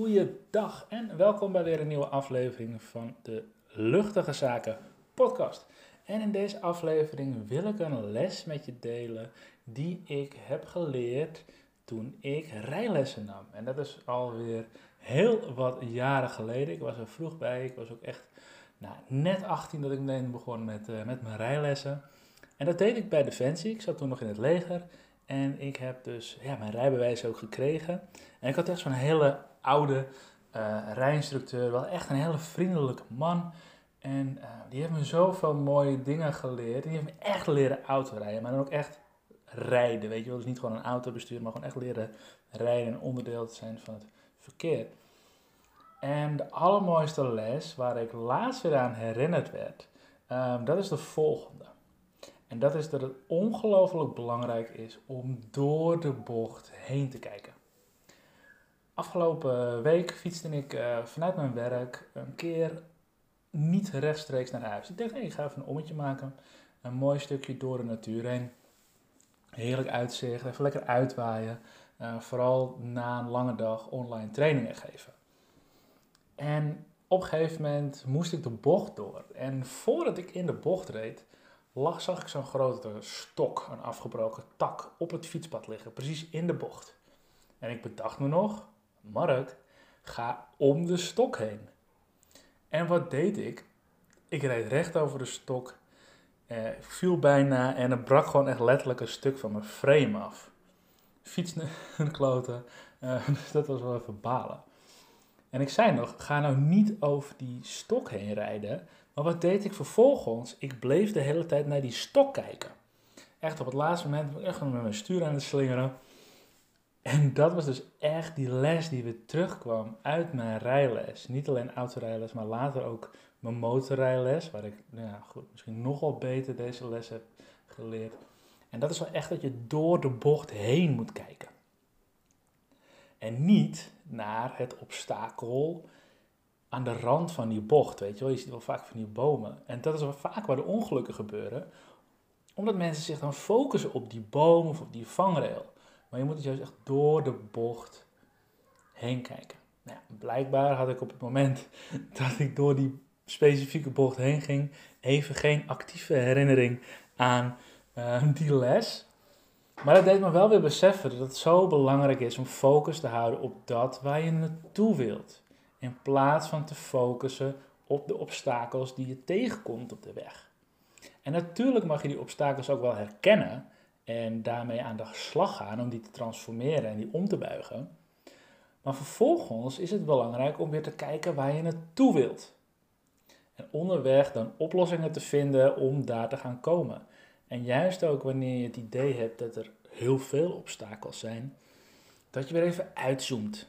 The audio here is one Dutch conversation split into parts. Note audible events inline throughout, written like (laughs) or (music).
Goeiedag en welkom bij weer een nieuwe aflevering van de Luchtige Zaken podcast. En in deze aflevering wil ik een les met je delen die ik heb geleerd toen ik rijlessen nam. En dat is alweer heel wat jaren geleden. Ik was er vroeg bij, ik was ook echt nou, net 18 dat ik meteen begon met, uh, met mijn rijlessen. En dat deed ik bij Defensie, ik zat toen nog in het leger. En ik heb dus ja, mijn rijbewijs ook gekregen. En ik had echt zo'n hele oude uh, rijinstructeur, wel echt een hele vriendelijke man. En uh, die heeft me zoveel mooie dingen geleerd. Die heeft me echt leren autorijden, maar dan ook echt rijden, weet je wel. Dus niet gewoon een auto besturen, maar gewoon echt leren rijden en onderdeel te zijn van het verkeer. En de allermooiste les waar ik laatst weer aan herinnerd werd, um, dat is de volgende. En dat is dat het ongelooflijk belangrijk is om door de bocht heen te kijken. Afgelopen week fietste ik uh, vanuit mijn werk een keer niet rechtstreeks naar huis. Ik dacht, hey, ik ga even een ommetje maken. Een mooi stukje door de natuur heen. Heerlijk uitzicht, even lekker uitwaaien. Uh, vooral na een lange dag online trainingen geven. En op een gegeven moment moest ik de bocht door. En voordat ik in de bocht reed, lag, zag ik zo'n grote stok, een afgebroken tak, op het fietspad liggen, precies in de bocht. En ik bedacht me nog, Mark, ga om de stok heen. En wat deed ik? Ik reed recht over de stok, eh, viel bijna en het brak gewoon echt letterlijk een stuk van mijn frame af. Fiets een (laughs) kloten, uh, (laughs) dus dat was wel even balen. En ik zei nog, ga nou niet over die stok heen rijden. Maar wat deed ik vervolgens? Ik bleef de hele tijd naar die stok kijken. Echt op het laatste moment echt met mijn stuur aan het slingeren. En dat was dus echt die les die weer terugkwam uit mijn rijles. Niet alleen autorijles, maar later ook mijn motorrijles. Waar ik nou ja, goed, misschien nogal beter deze les heb geleerd. En dat is wel echt dat je door de bocht heen moet kijken. En niet naar het obstakel aan de rand van die bocht, weet je wel. Je ziet wel vaak van die bomen. En dat is wel vaak waar de ongelukken gebeuren. Omdat mensen zich dan focussen op die boom of op die vangrail. Maar je moet dus juist echt door de bocht heen kijken. Nou blijkbaar had ik op het moment (laughs) dat ik door die specifieke bocht heen ging, even geen actieve herinnering aan uh, die les. Maar dat deed me wel weer beseffen dat het zo belangrijk is om focus te houden op dat waar je naartoe wilt. In plaats van te focussen op de obstakels die je tegenkomt op de weg. En natuurlijk mag je die obstakels ook wel herkennen en daarmee aan de slag gaan om die te transformeren en die om te buigen. Maar vervolgens is het belangrijk om weer te kijken waar je naartoe wilt. En onderweg dan oplossingen te vinden om daar te gaan komen. En juist ook wanneer je het idee hebt dat er heel veel obstakels zijn, dat je weer even uitzoomt.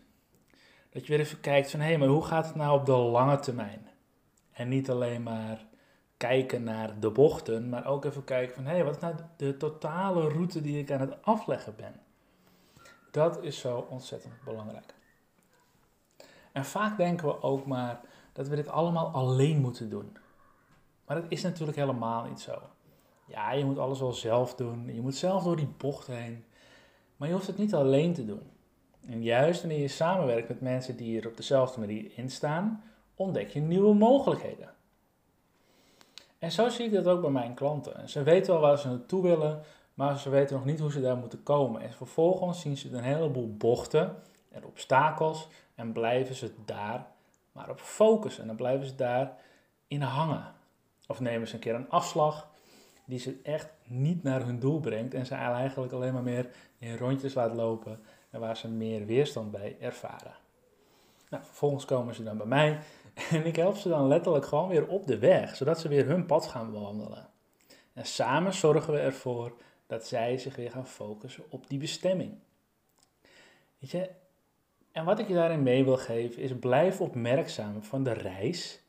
Dat je weer even kijkt van hé, hey, maar hoe gaat het nou op de lange termijn? En niet alleen maar kijken naar de bochten, maar ook even kijken van hé, hey, wat is nou de totale route die ik aan het afleggen ben? Dat is zo ontzettend belangrijk. En vaak denken we ook maar dat we dit allemaal alleen moeten doen. Maar dat is natuurlijk helemaal niet zo. Ja, je moet alles wel zelf doen. Je moet zelf door die bocht heen. Maar je hoeft het niet alleen te doen. En juist wanneer je samenwerkt met mensen die er op dezelfde manier in staan, ontdek je nieuwe mogelijkheden. En zo zie ik dat ook bij mijn klanten. Ze weten wel waar ze naartoe willen, maar ze weten nog niet hoe ze daar moeten komen. En vervolgens zien ze een heleboel bochten en obstakels en blijven ze daar maar op focussen. En dan blijven ze daar in hangen. Of nemen ze een keer een afslag die ze echt niet naar hun doel brengt en ze eigenlijk alleen maar meer in rondjes laat lopen en waar ze meer weerstand bij ervaren. Nou, vervolgens komen ze dan bij mij (laughs) en ik help ze dan letterlijk gewoon weer op de weg, zodat ze weer hun pad gaan bewandelen. En samen zorgen we ervoor dat zij zich weer gaan focussen op die bestemming. Weet je, en wat ik je daarin mee wil geven is blijf opmerkzaam van de reis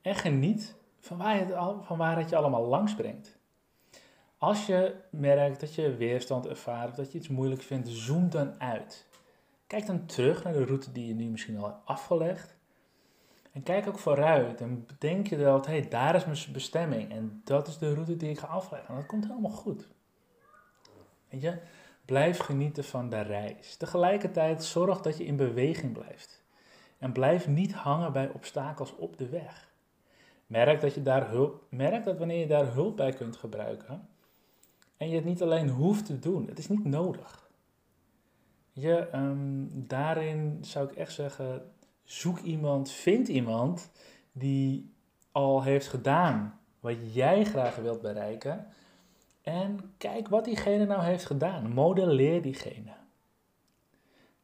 en geniet van waar, het, van waar het je allemaal langs brengt. Als je merkt dat je weerstand ervaart of dat je iets moeilijk vindt, zoom dan uit. Kijk dan terug naar de route die je nu misschien al hebt afgelegd. En kijk ook vooruit en bedenk je dat, hé, hey, daar is mijn bestemming en dat is de route die ik ga afleggen. En dat komt helemaal goed. Weet je, Blijf genieten van de reis. Tegelijkertijd zorg dat je in beweging blijft. En blijf niet hangen bij obstakels op de weg. Merk dat, je daar hulp, merk dat wanneer je daar hulp bij kunt gebruiken. En je het niet alleen hoeft te doen. Het is niet nodig. Je, ehm, daarin zou ik echt zeggen, zoek iemand, vind iemand die al heeft gedaan wat jij graag wilt bereiken. En kijk wat diegene nou heeft gedaan. Modelleer diegene.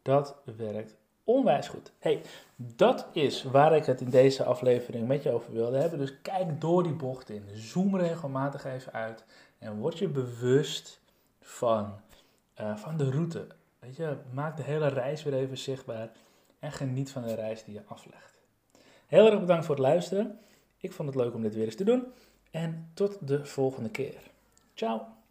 Dat werkt onwijs goed. Hey, dat is waar ik het in deze aflevering met je over wilde hebben. Dus kijk door die bocht in. Zoom regelmatig even uit. En word je bewust van, uh, van de route. Weet je, maak de hele reis weer even zichtbaar. En geniet van de reis die je aflegt. Heel erg bedankt voor het luisteren. Ik vond het leuk om dit weer eens te doen. En tot de volgende keer. Ciao.